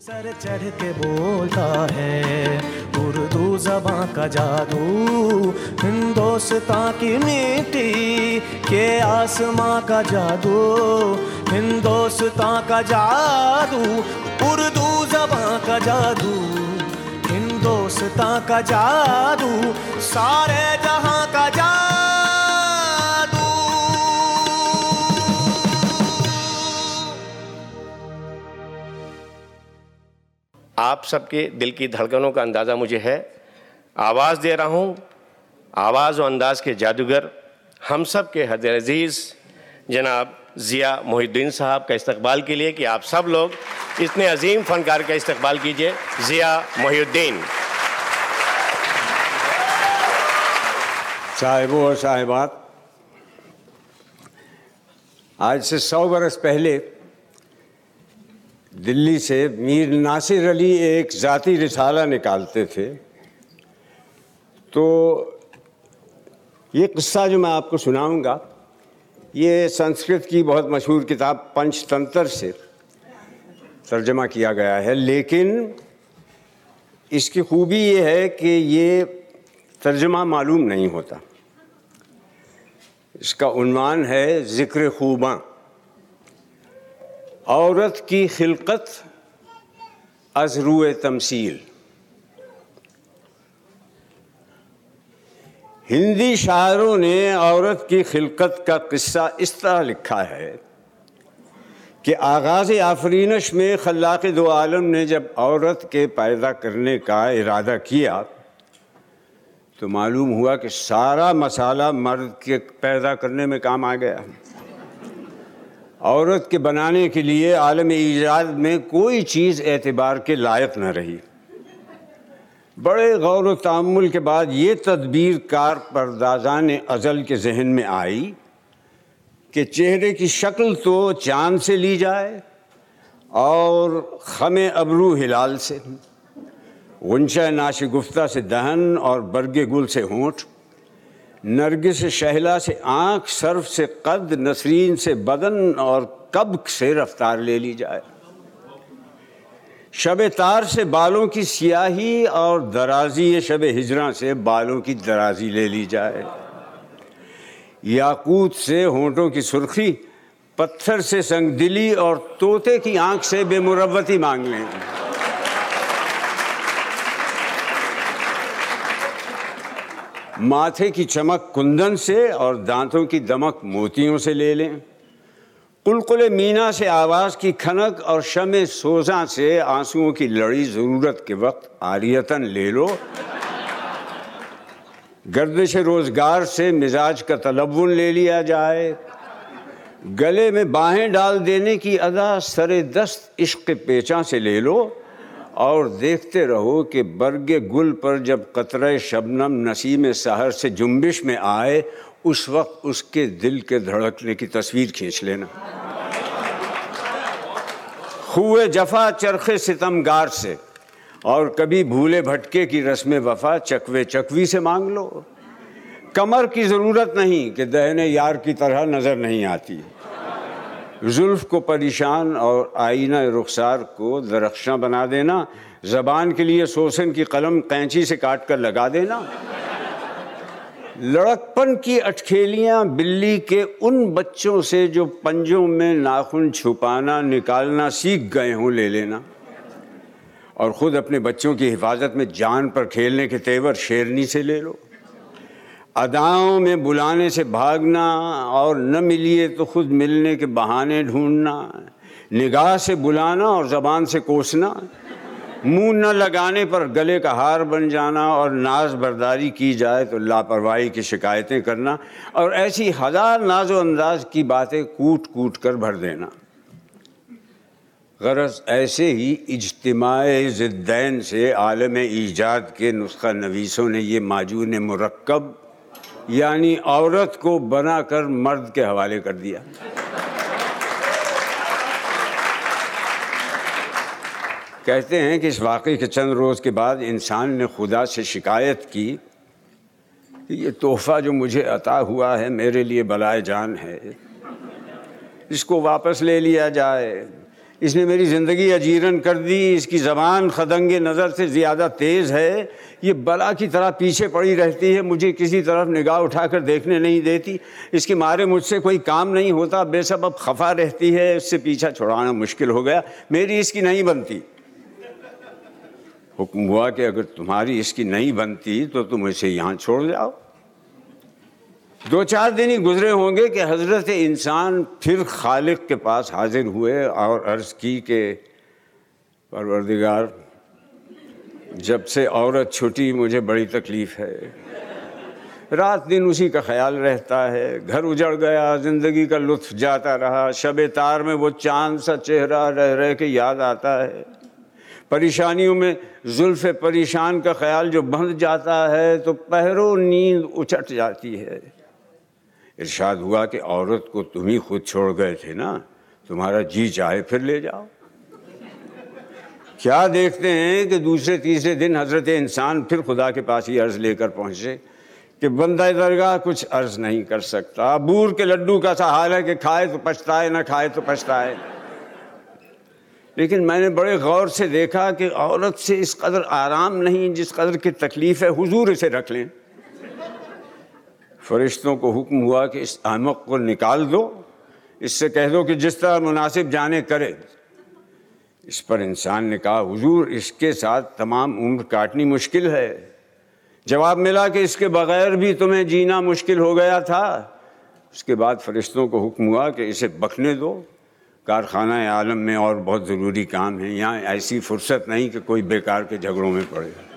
Sir चढ़ के बोलता है, उर्दू जबां का जादू, हिंदुस्तान की मिट्टी के आसमां का जादू, हिंदुस्तान का जादू, उर्दू जबां का जादू, हिंदुस्तान का जादू, सारे जहाँ का जादू। आप सबके दिल की धड़कनों का अंदाज़ा मुझे है। आवाज़ दे रहा हूँ। आवाज़ और अंदाज के जादूगर हम सब के हद अज़ीज़। जनाब ज़िया मोहिद्दीन साहब का इस्तकबाल के लिए कि आप सब लोग इतने अजीम फ़नकार का इस्तकबाल कीजिए। ज़िया मोहिद्दीन। साहिबों और साहिबात, आज से सौ बरस पहले दिल्ली से मीर नासिर अली एक ज़ाती रिसाला निकालते थे। तो ये किस्सा जो मैं आपको सुनाऊँगा, ये संस्कृत की बहुत मशहूर किताब पंचतंत्र से तर्जमा किया गया है। लेकिन इसकी खूबी ये है कि ये तर्जमा मालूम नहीं होता। इसका उन्वान है ज़िक्र खूबा। औरत की खिलकत अजरू तमसील। हिंदी शायरों ने औरत की खिलकत का किस्सा इस तरह लिखा है कि आगाज़ आफरीनश में खल्लाक दो आलम ने जब औरत के पैदा करने का इरादा किया तो मालूम हुआ कि सारा मसाला मर्द के पैदा करने में काम आ गया। औरत के बनाने के लिए आलम ईजाद में कोई चीज़ एतबार के लायक न रही। बड़े गौर तमुल के बाद ये तदबीर कार परदाजान अज़ल के जहन में आई कि चेहरे की शक्ल तो चाँद से ली जाए और खम अबरू हिलाल से। गुंशा नाश गुफ्ता से दहन और बरगे गुल से होंठ नरगिस शहला से आँख, सर्फ से कद, नसरीन से बदन और कब से रफ्तार ले ली जाए। शब तार से बालों की सियाही और दराजी शब हिजरा से बालों की दराजी ले ली जाए। याकूत से होंठों की सुर्खी, पत्थर से संगदिली और तोते की आँख से बेमुरवती मांग लें। माथे की चमक कुंदन से और दांतों की दमक मोतियों से ले लें। कुलकुल मीना से आवाज़ की खनक और शम सोजा से आंसुओं की लड़ी ज़रूरत के वक्त आरियतन ले लो। गर्दिश रोज़गार से मिजाज का तलवन ले लिया जाए। गले में बाहें डाल देने की अदा सरे दस्त इश्क पेचा से ले लो। और देखते रहो कि बरगे गुल पर जब कतरे शबनम नसीम सहर से जुम्बिश में आए, उस वक्त उसके दिल के धड़कने की तस्वीर खींच लेना। हुए जफा चरखे सितमगार से, और कभी भूले भटके की रस्म वफा चकवे चकवी से मांग लो। कमर की ज़रूरत नहीं कि दहने यार की तरह नज़र नहीं आती। जुल्फ को परेशान और आईना रुखसार को दरख्शां बना देना, ज़बान के लिए सोसन की कलम कैंची से काट कर लगा देना। लड़कपन की अटखेलियाँ बिल्ली के उन बच्चों से जो पंजों में नाखून छुपाना, निकालना सीख गए हों ले लेना। और ख़ुद अपने बच्चों की हिफाजत में जान पर खेलने के तेवर शेरनी से ले लो। अदाओं में बुलाने से भागना और न मिलिए तो खुद मिलने के बहाने ढूंढना, निगाह से बुलाना और ज़बान से कोसना, मुँह न लगाने पर गले का हार बन जाना और नाज बर्दारी की जाए तो लापरवाही की शिकायतें करना और ऐसी हज़ार नाजो अंदाज की बातें कूट कूट कर भर देना। गरज ऐसे ही इज्तमाय ज़िद्दैन से आलम ईजाद के नुस्खा नवीसों ने ये माजून मरकब यानी औरत को बनाकर मर्द के हवाले कर दिया। कहते हैं कि इस वाक़े के चंद रोज़ के बाद इंसान ने खुदा से शिकायत की कि ये तोहफ़ा जो मुझे अता हुआ है, मेरे लिए बलाए जान है। इसको वापस ले लिया जाए। इसने मेरी ज़िंदगी अजीरन कर दी, इसकी ज़बान खदंग नज़र से ज़्यादा तेज़ है। ये बला की तरह पीछे पड़ी रहती है, मुझे किसी तरफ़ निगाह उठाकर देखने नहीं देती। इसके मारे मुझसे कोई काम नहीं होता बेसबब खफा रहती है, इससे पीछा छुड़ाना मुश्किल हो गया। मेरी इसकी नहीं बनती। हुक्म हुआ कि अगर तुम्हारी इसकी नहीं बनती तो तुम इसे यहाँ छोड़ जाओ। दो चार दिन ही गुजरे होंगे कि हज़रत इंसान फिर खालिक के पास हाजिर हुए और अर्ज़ की के, परवरदिगार, जब से औरत छुटी, मुझे बड़ी तकलीफ़ है। रात दिन उसी का ख्याल रहता है। घर उजड़ गया, ज़िंदगी का लुत्फ जाता रहा। शब तार में वो चाँद सा चेहरा रह रह के याद आता है। परेशानियों में जुल्फ़ परेशान का ख्याल जो बंध जाता है तो पहरों नींद उचट जाती है। इरशाद हुआ कि औरत को तुम ही खुद छोड़ गए थे ना, तुम्हारा जी चाहे फिर ले जाओ। क्या देखते हैं कि दूसरे तीसरे दिन हज़रत इंसान फिर खुदा के पास ही अर्ज़ लेकर पहुँचे कि बंदा दरगाह कुछ अर्ज़ नहीं कर सकता। बूर के लड्डू का सा हाल है कि खाए तो पछताए, ना खाए तो पछताए। लेकिन मैंने बड़े गौर से देखा कि औरत से इस कदर आराम नहीं, जिस कदर की तकलीफ़ है, हुजूर इसे रख लें। फरिश्तों को हुक्म हुआ कि इस अहमक को निकाल दो, इससे कह दो कि जिस तरह मुनासिब जाने करे। इस पर इंसान ने कहा, हुजूर, इसके साथ तमाम उम्र काटनी मुश्किल है। जवाब मिला कि इसके बगैर भी तुम्हें जीना मुश्किल हो गया था। उसके बाद फरिश्तों को हुक्म हुआ कि इसे बखने दो। कारखाना आलम में और बहुत ज़रूरी काम है। यहाँ ऐसी फुर्सत नहीं कि कोई बेकार के झगड़ों में पड़े।